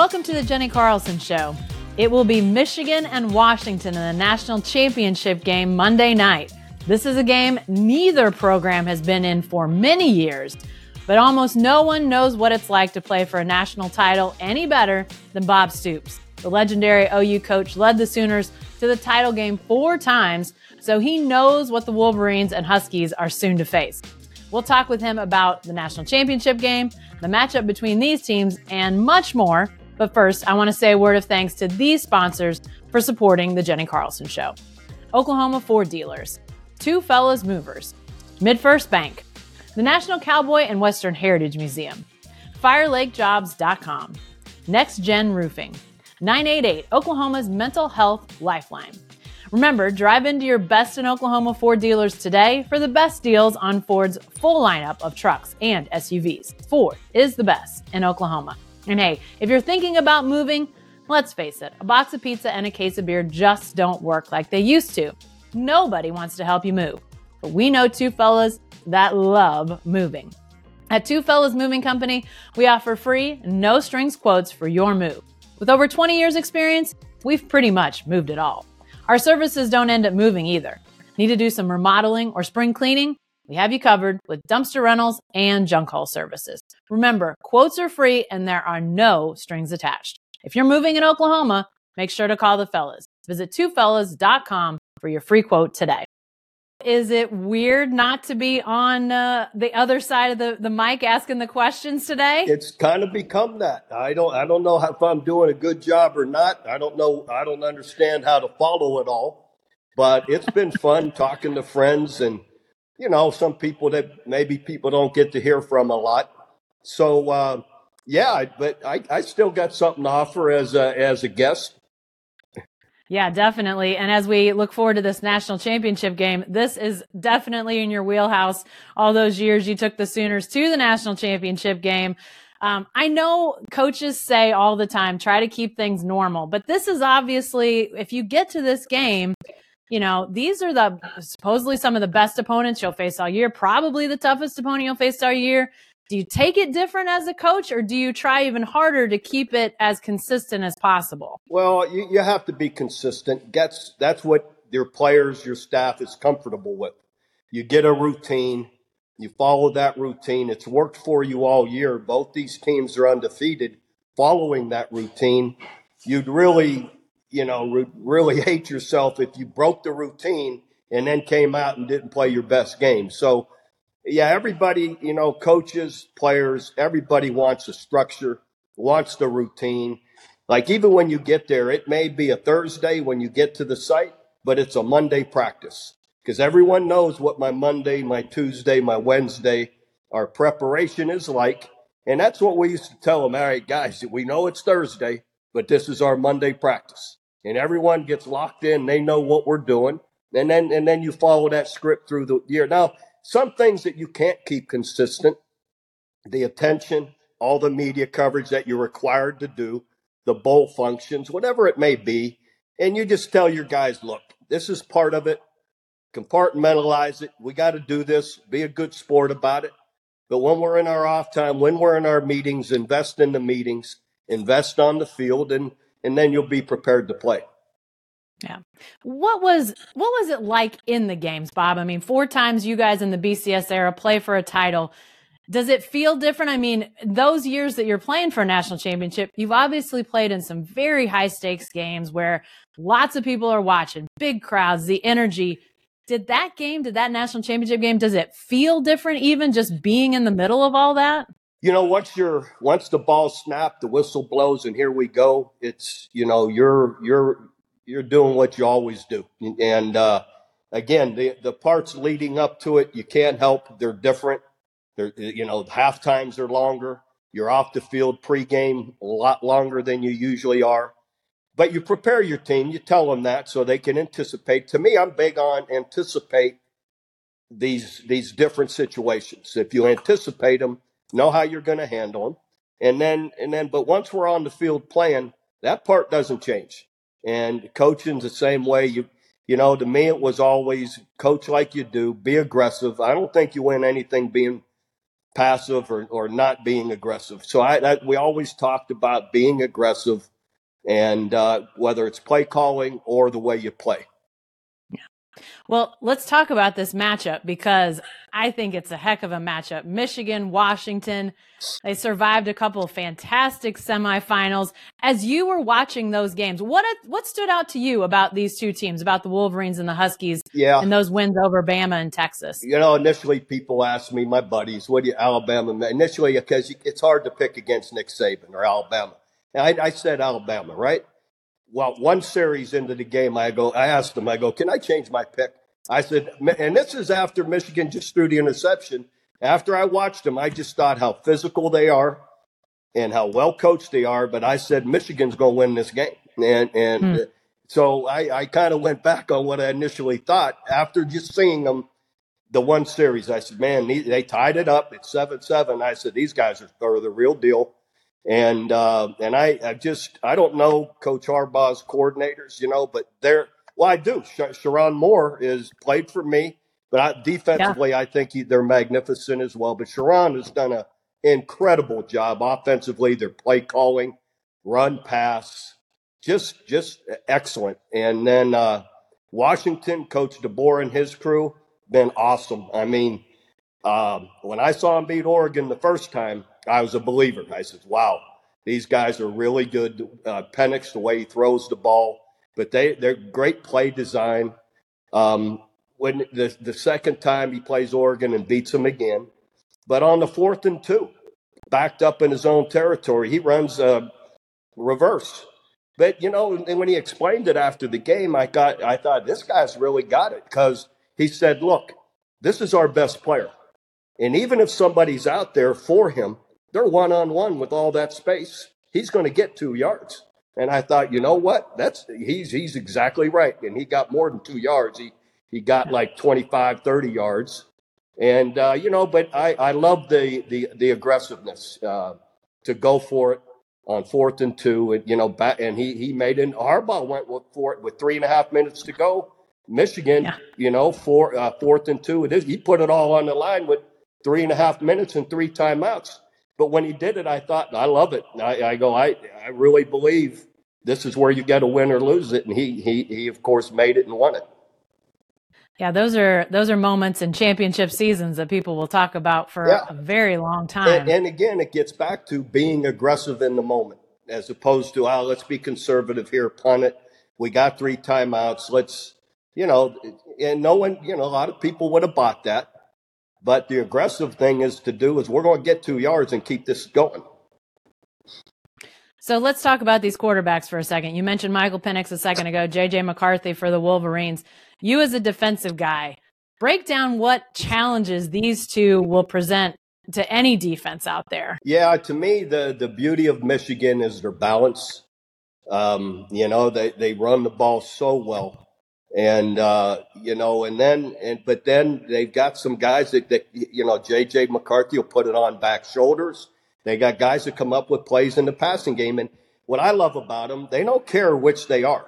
Welcome to the Jenni Carlson Show. It will be Michigan and Washington in the national championship game Monday night. This is a game neither program has been in for many years, but almost no one knows what it's like to play for a national title any better than Bob Stoops. The legendary OU coach led the Sooners to the title game four times, so he knows what the Wolverines and Huskies are soon to face. We'll talk with him about the national championship game, the matchup between these teams, and much more. But first, I want to say a word of thanks to these sponsors for supporting the Jenni Carlson Show Oklahoma Ford Dealers, Two Fellas Movers, MidFirst Bank, the National Cowboy and Western Heritage Museum, FireLakeJobs.com, Next Gen Roofing, 988 Oklahoma's Mental Health Lifeline. Remember, drive into your best in Oklahoma Ford dealers today for the best deals on Ford's full lineup of trucks and SUVs. Ford is the best in Oklahoma. And hey, if you're thinking about moving, let's face it, a box of pizza and a case of beer just don't work like they used to. Nobody wants to help you move. But we know two fellas that love moving. At Two Fellas Moving Company, we offer free, no strings quotes for your move. With over 20 years' experience, we've pretty much moved it all. Our services don't end up moving either. Need to do some remodeling or spring cleaning? We have you covered with dumpster rentals and junk haul services. Remember, quotes are free and there are no strings attached. If you're moving in Oklahoma, make sure to call the fellas. Visit twofellas.com for your free quote today. Is it weird not to be on uh, the other side of the, the mic asking the questions today? It's kind of become that. I don't I don't know how, if I'm doing a good job or not. I don't know. I don't understand how to follow it all. But it's been fun talking to friends and you know, some people that maybe people don't get to hear from a lot. So, uh, yeah, but I, I still got something to offer as a, as a guest. Yeah, definitely. And as we look forward to this national championship game, this is definitely in your wheelhouse. All those years you took the Sooners to the national championship game. Um, I know coaches say all the time, try to keep things normal, but this is obviously, if you get to this game, you know, these are the supposedly some of the best opponents you'll face all year, probably the toughest opponent you'll face all year. Do you take it different as a coach or do you try even harder to keep it as consistent as possible? Well, you, you have to be consistent. That's, that's what your players, your staff is comfortable with. You get a routine, you follow that routine. It's worked for you all year. Both these teams are undefeated following that routine. You'd really you know, re- really hate yourself if you broke the routine and then came out and didn't play your best game. So, yeah, everybody, you know, coaches, players, everybody wants a structure, wants the routine. Like even when you get there, it may be a Thursday when you get to the site, but it's a Monday practice because everyone knows what my Monday, my Tuesday, my Wednesday, our preparation is like. And that's what we used to tell them. All right, guys, we know it's Thursday, but this is our Monday practice and everyone gets locked in. They know what we're doing. And then, and then you follow that script through the year. Now, some things that you can't keep consistent, the attention, all the media coverage that you're required to do, the bowl functions, whatever it may be. And you just tell your guys, look, this is part of it. Compartmentalize it. We got to do this. Be a good sport about it. But when we're in our off time, when we're in our meetings, invest in the meetings, invest on the field, and and then you'll be prepared to play. Yeah. What was what was it like in the games, Bob? I mean, four times you guys in the BCS era play for a title. Does it feel different? I mean, those years that you're playing for a national championship, you've obviously played in some very high stakes games where lots of people are watching, big crowds, the energy. Did that game, did that national championship game, does it feel different even just being in the middle of all that? you know, once you're once the ball snapped, the whistle blows, and here we go. It's you know, you're you're you're doing what you always do, and uh, again, the the parts leading up to it, you can't help. They're different. They're you know, half times are longer. You're off the field pregame a lot longer than you usually are. But you prepare your team, you tell them that so they can anticipate. To me, I'm big on anticipate these these different situations. If you anticipate them, know how you're going to handle them. And then, and then, but once we're on the field playing, that part doesn't change. And coaching's the same way. You, you know, to me, it was always coach like you do, be aggressive. I don't think you win anything being passive or, or not being aggressive. So I, I we always talked about being aggressive, and uh, whether it's play calling or the way you play. Well, let's talk about this matchup because I think it's a heck of a matchup. Michigan, Washington, they survived a couple of fantastic semifinals. As you were watching those games, what what stood out to you about these two teams, about the Wolverines and the Huskies, yeah. and those wins over Bama and Texas? You know, initially people asked me, my buddies, what do you Alabama? Initially, because it's hard to pick against Nick Saban or Alabama. And I, I said Alabama, right? Well, one series into the game, I go, I asked them, I go, can I change my pick? I said, and this is after Michigan just threw the interception. After I watched them, I just thought how physical they are and how well coached they are. But I said Michigan's going to win this game, and and hmm. so I, I kind of went back on what I initially thought after just seeing them. The one series, I said, man, they, they tied it up. It's seven seven. I said these guys are, are the real deal. And uh, and I, I just I don't know Coach Harbaugh's coordinators, you know, but they're well, I do. Sh- Sherrone Moore is played for me, but I, defensively, yeah. I think he, they're magnificent as well. But Sherrone has done an incredible job offensively. Their play calling, run, pass, just just excellent. And then uh, Washington, Coach DeBoer and his crew, been awesome. I mean, um, when I saw him beat Oregon the first time, I was a believer. I said, "Wow, these guys are really good." Uh, Penix, the way he throws the ball but they they're great play design. Um, when the the second time he plays Oregon and beats them again, but on the fourth and two, backed up in his own territory, he runs a reverse. But you know, and when he explained it after the game, I got I thought this guy's really got it because he said, "Look, this is our best player, and even if somebody's out there for him, they're one on one with all that space. He's going to get two yards." And I thought, you know what? That's he's he's exactly right. And he got more than two yards. He he got like 25, 30 yards. And uh, you know, but I, I love the the the aggressiveness uh, to go for it on fourth and two. And you know, back, and he he made it. Harbaugh went for it with three and a half minutes to go. Michigan, yeah. you know, four uh, fourth and two. It is, he put it all on the line with three and a half minutes and three timeouts. But when he did it, I thought, I love it. I, I go, I, I really believe this is where you got to win or lose it. And he, he, he, of course, made it and won it. Yeah, those are those are moments in championship seasons that people will talk about for yeah. a very long time. And, and, again, it gets back to being aggressive in the moment, as opposed to, oh, let's be conservative here, punt it. We got three timeouts. Let's, you know, and no one, you know, a lot of people would have bought that. But the aggressive thing is to do is we're going to get two yards and keep this going. So let's talk about these quarterbacks for a second. You mentioned Michael Penix a second ago, JJ McCarthy for the Wolverines. You as a defensive guy, break down what challenges these two will present to any defense out there. Yeah, to me, the the beauty of Michigan is their balance. Um, you know, they they run the ball so well and uh, you know, and then and but then they've got some guys that, that you know, JJ McCarthy will put it on back shoulders. They got guys that come up with plays in the passing game, and what I love about them, they don't care which they are.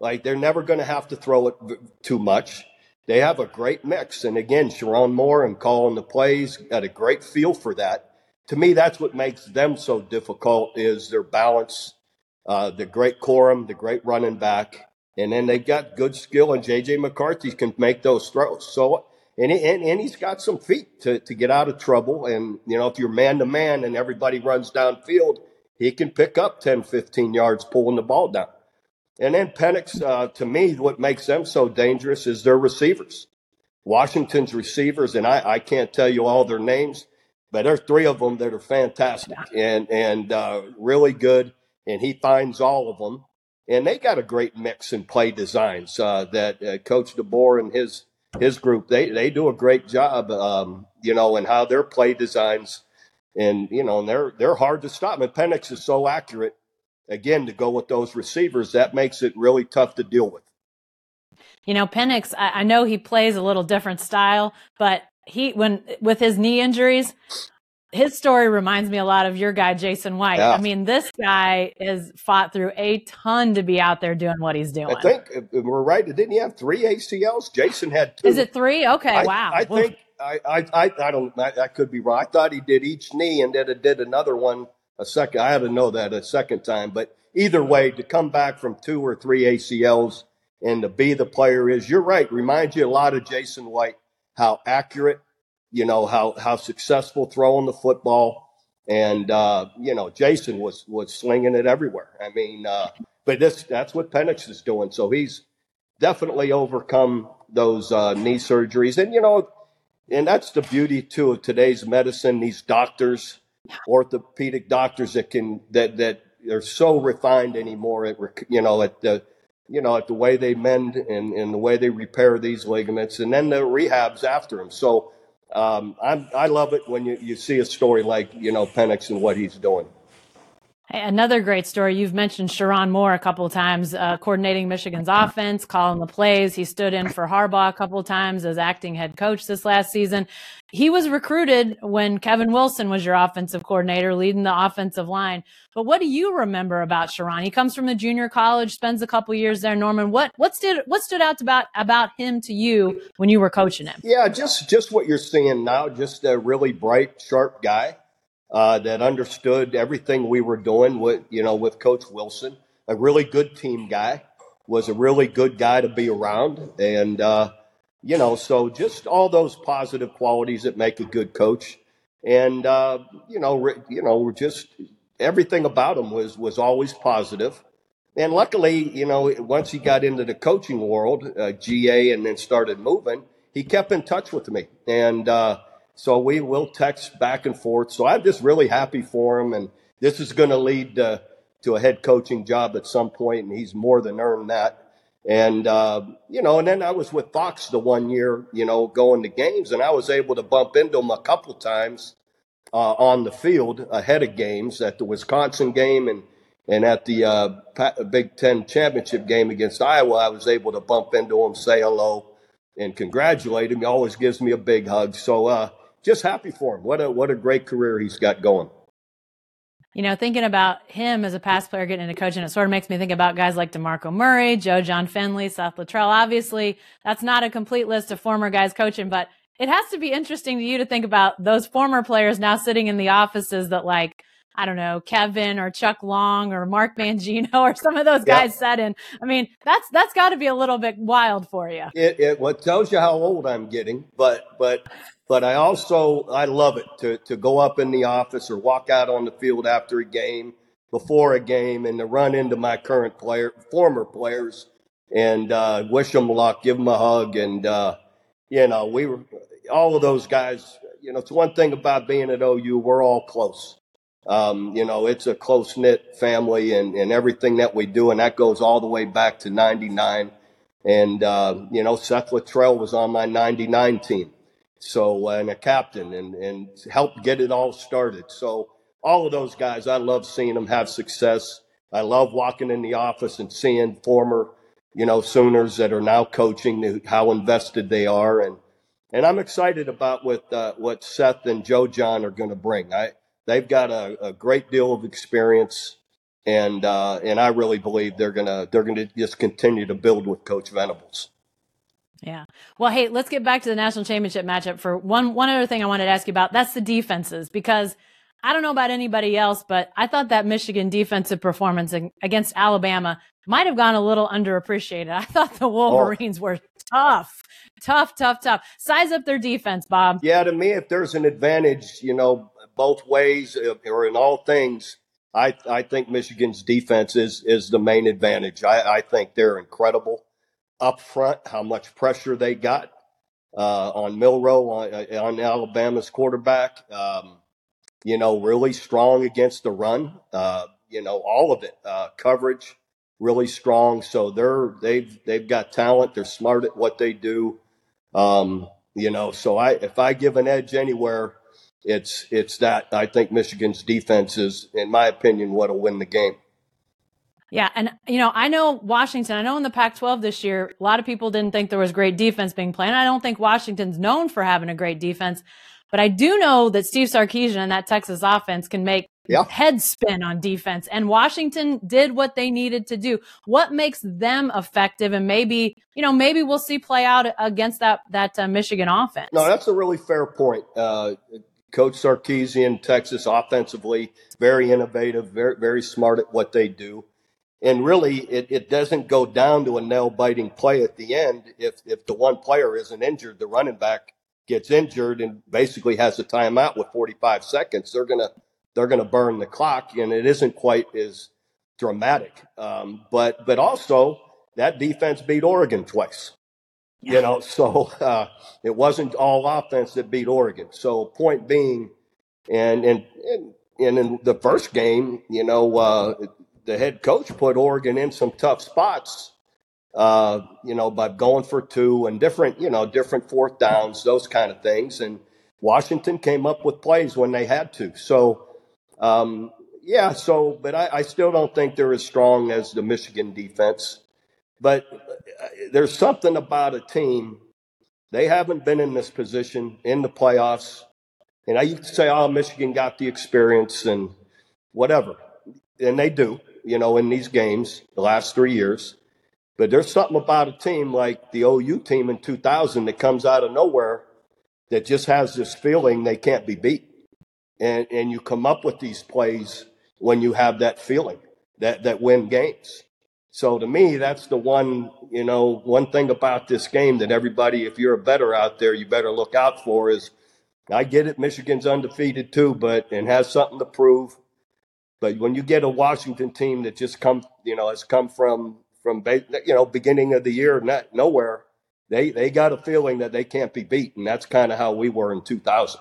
Like they're never going to have to throw it too much. They have a great mix, and again, Sherrone Moore and calling the plays got a great feel for that. To me, that's what makes them so difficult is their balance, uh, the great quorum, the great running back, and then they've got good skill, and J.J. McCarthy can make those throws. So, and, he, and, and he's got some feet to, to get out of trouble. And, you know, if you're man to man and everybody runs downfield, he can pick up 10, 15 yards pulling the ball down. And then Penix, uh, to me, what makes them so dangerous is their receivers. Washington's receivers, and I, I can't tell you all their names, but there's three of them that are fantastic and, and uh, really good. And he finds all of them and they got a great mix and play designs uh, that uh, Coach DeBoer and his his group they they do a great job, um, you know, and how their play designs, and you know, and they're they're hard to stop. And Penix is so accurate. Again, to go with those receivers, that makes it really tough to deal with. You know, Penix, I, I know he plays a little different style, but he when with his knee injuries, his story reminds me a lot of your guy, Jason White. Yeah. I mean, this guy has fought through a ton to be out there doing what he's doing. I think uh, uh, we're right. Didn't he have three ACLs? Jason had two. Is it three? Okay, I, wow. I think I, I, I, I don't, I, I could be wrong. I thought he did each knee and then did another one a second. I had to know that a second time, but either way, to come back from two or three ACLs and to be the player is, you're right. Reminds you a lot of Jason White, how accurate, you know, how, how successful throwing the football. And, uh, you know, Jason was, was slinging it everywhere. I mean, uh, but this, that's what Penix is doing. So he's definitely overcome those uh, knee surgeries. And, you know, and that's the beauty too of today's medicine, these doctors, orthopedic doctors that can, that, that are so refined anymore at, you know, at the, you know, at the way they mend and, and the way they repair these ligaments and then the rehabs after them. So, um, I, I love it when you, you see a story like, you know, Penix and what he's doing. Another great story. You've mentioned Sherrone Moore a couple of times, uh, coordinating Michigan's offense, calling the plays. He stood in for Harbaugh a couple of times as acting head coach this last season. He was recruited when Kevin Wilson was your offensive coordinator, leading the offensive line. But what do you remember about Sherrone? He comes from a junior college, spends a couple years there. Norman, what what stood what stood out about about him to you when you were coaching him? Yeah, just just what you're seeing now. Just a really bright, sharp guy uh, that understood everything we were doing with, you know, with Coach Wilson. A really good team guy, was a really good guy to be around, and uh, you know, so just all those positive qualities that make a good coach, and uh, you know, you know, we're just everything about him was was always positive. And luckily, you know, once he got into the coaching world, uh, GA, and then started moving, he kept in touch with me, and uh, so we will text back and forth. So I'm just really happy for him. And this is going to lead to, to a head coaching job at some point, and he's more than earned that. And, uh, you know, and then I was with Fox the one year, you know, going to games, and I was able to bump into him a couple times uh, on the field ahead of games at the Wisconsin game and, and at the uh, Big Ten championship game against Iowa. I was able to bump into him, say hello, and congratulate him. He always gives me a big hug. So, uh, just happy for him. What a what a great career he's got going. You know, thinking about him as a past player getting into coaching, it sort of makes me think about guys like DeMarco Murray, Joe Jon Finley, Seth Littrell. Obviously, that's not a complete list of former guys coaching, but it has to be interesting to you to think about those former players now sitting in the offices that like I don't know, Kevin or Chuck Long or Mark Mangino or some of those guys yep. sat in. I mean, that's that's got to be a little bit wild for you. It, it what tells you how old I'm getting, but but but I also I love it to to go up in the office or walk out on the field after a game, before a game, and to run into my current player, former players, and uh, wish them luck, give them a hug, and uh, you know we were all of those guys. You know, it's one thing about being at OU, we're all close. Um, you know, it's a close knit family, and and everything that we do, and that goes all the way back to '99. And uh, you know, Seth Littrell was on my '99 team so, and a captain and, and helped get it all started. So, all of those guys, I love seeing them have success. I love walking in the office and seeing former, you know, Sooners that are now coaching, how invested they are. And, and I'm excited about what, uh, what Seth and Joe Jon are going to bring. I, they've got a, a great deal of experience. And, uh, and I really believe they're going to, they're going to just continue to build with Coach Venables. Yeah. Well, hey, let's get back to the national championship matchup for one one other thing I wanted to ask you about. That's the defenses because I don't know about anybody else, but I thought that Michigan defensive performance against Alabama might have gone a little underappreciated. I thought the Wolverines oh. were tough, tough, tough, tough. Size up their defense, Bob. Yeah, to me, if there's an advantage, you know, both ways uh, or in all things, I I think Michigan's defense is is the main advantage. I, I think they're incredible up front, how much pressure they got uh, on Milroe, on, uh, on, Alabama's quarterback. Um, you know, really strong against the run. Uh, you know, all of it. Uh, coverage, really strong. So they're they've they've got talent. They're smart at what they do. Um, you know, so I if I give an edge anywhere, it's it's that I think Michigan's defense is, in my opinion, what'll win the game. Yeah. And, you know, I know Washington, I know in the Pac 12 this year, a lot of people didn't think there was great defense being played. I don't think Washington's known for having a great defense. But I do know that Steve Sarkisian and that Texas offense can make yeah. head spin on defense. And Washington did what they needed to do. What makes them effective? And maybe, you know, maybe we'll see play out against that, that uh, Michigan offense. No, that's a really fair point. Uh, Coach Sarkisian, Texas offensively, very innovative, very, very smart at what they do. And really, it, it doesn't go down to a nail biting play at the end. If, if the one player isn't injured, the running back gets injured and basically has a timeout with 45 seconds, they're going to they're to burn the clock, and it isn't quite as dramatic. Um, but but also that defense beat Oregon twice. Yeah. You know, so uh, it wasn't all offense that beat Oregon. So point being, and and and, and in the first game, you know, uh, the head coach put Oregon in some tough spots. Uh, you know, by going for two and different, you know, different fourth downs, those kind of things. And Washington came up with plays when they had to. So um, yeah, so, but I, I, still don't think they're as strong as the Michigan defense. But uh, there's something about a team. They haven't been in this position in the playoffs. And I used to say, oh, Michigan got the experience and whatever. And they do, you know, in these games, the last three years. But there's something about a team like the OU team in 2000 that comes out of nowhere that just has this feeling they can't be beat and and you come up with these plays when you have that feeling that that win games. So to me, that's the one you know one thing about this game that everybody, if you're a better out there, you better look out for is. I get it, Michigan's undefeated too, but and has something to prove. But when you get a Washington team that just come, you know, has come from from you know beginning of the year, not nowhere, they they got a feeling that they can't be beat, and that's kind of how we were in 2000.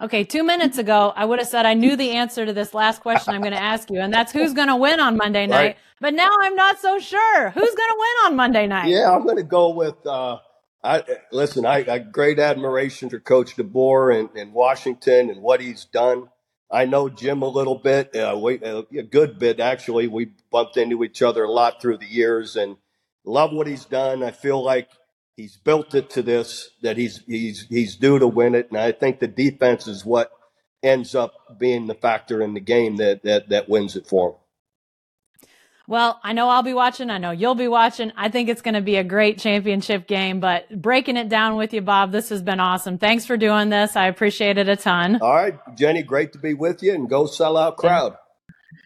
Okay, two minutes ago, I would have said I knew the answer to this last question I'm going to ask you, and that's who's going to win on Monday night. Right. But now I'm not so sure. Who's going to win on Monday night? Yeah, I'm going to go with. Uh, I listen. I, I great admiration for Coach DeBoer and, and Washington and what he's done. I know Jim a little bit, uh, we, uh, a good bit actually. We bumped into each other a lot through the years, and love what he's done. I feel like he's built it to this that he's he's he's due to win it, and I think the defense is what ends up being the factor in the game that that that wins it for him. Well, I know I'll be watching. I know you'll be watching. I think it's going to be a great championship game, but breaking it down with you, Bob, this has been awesome. Thanks for doing this. I appreciate it a ton. All right, Jenni, great to be with you and go sell out crowd.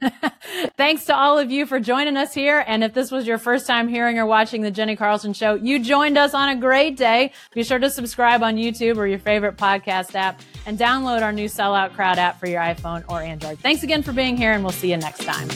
Thanks to all of you for joining us here. And if this was your first time hearing or watching the Jenni Carlson Show, you joined us on a great day. Be sure to subscribe on YouTube or your favorite podcast app and download our new Sellout Crowd app for your iPhone or Android. Thanks again for being here, and we'll see you next time.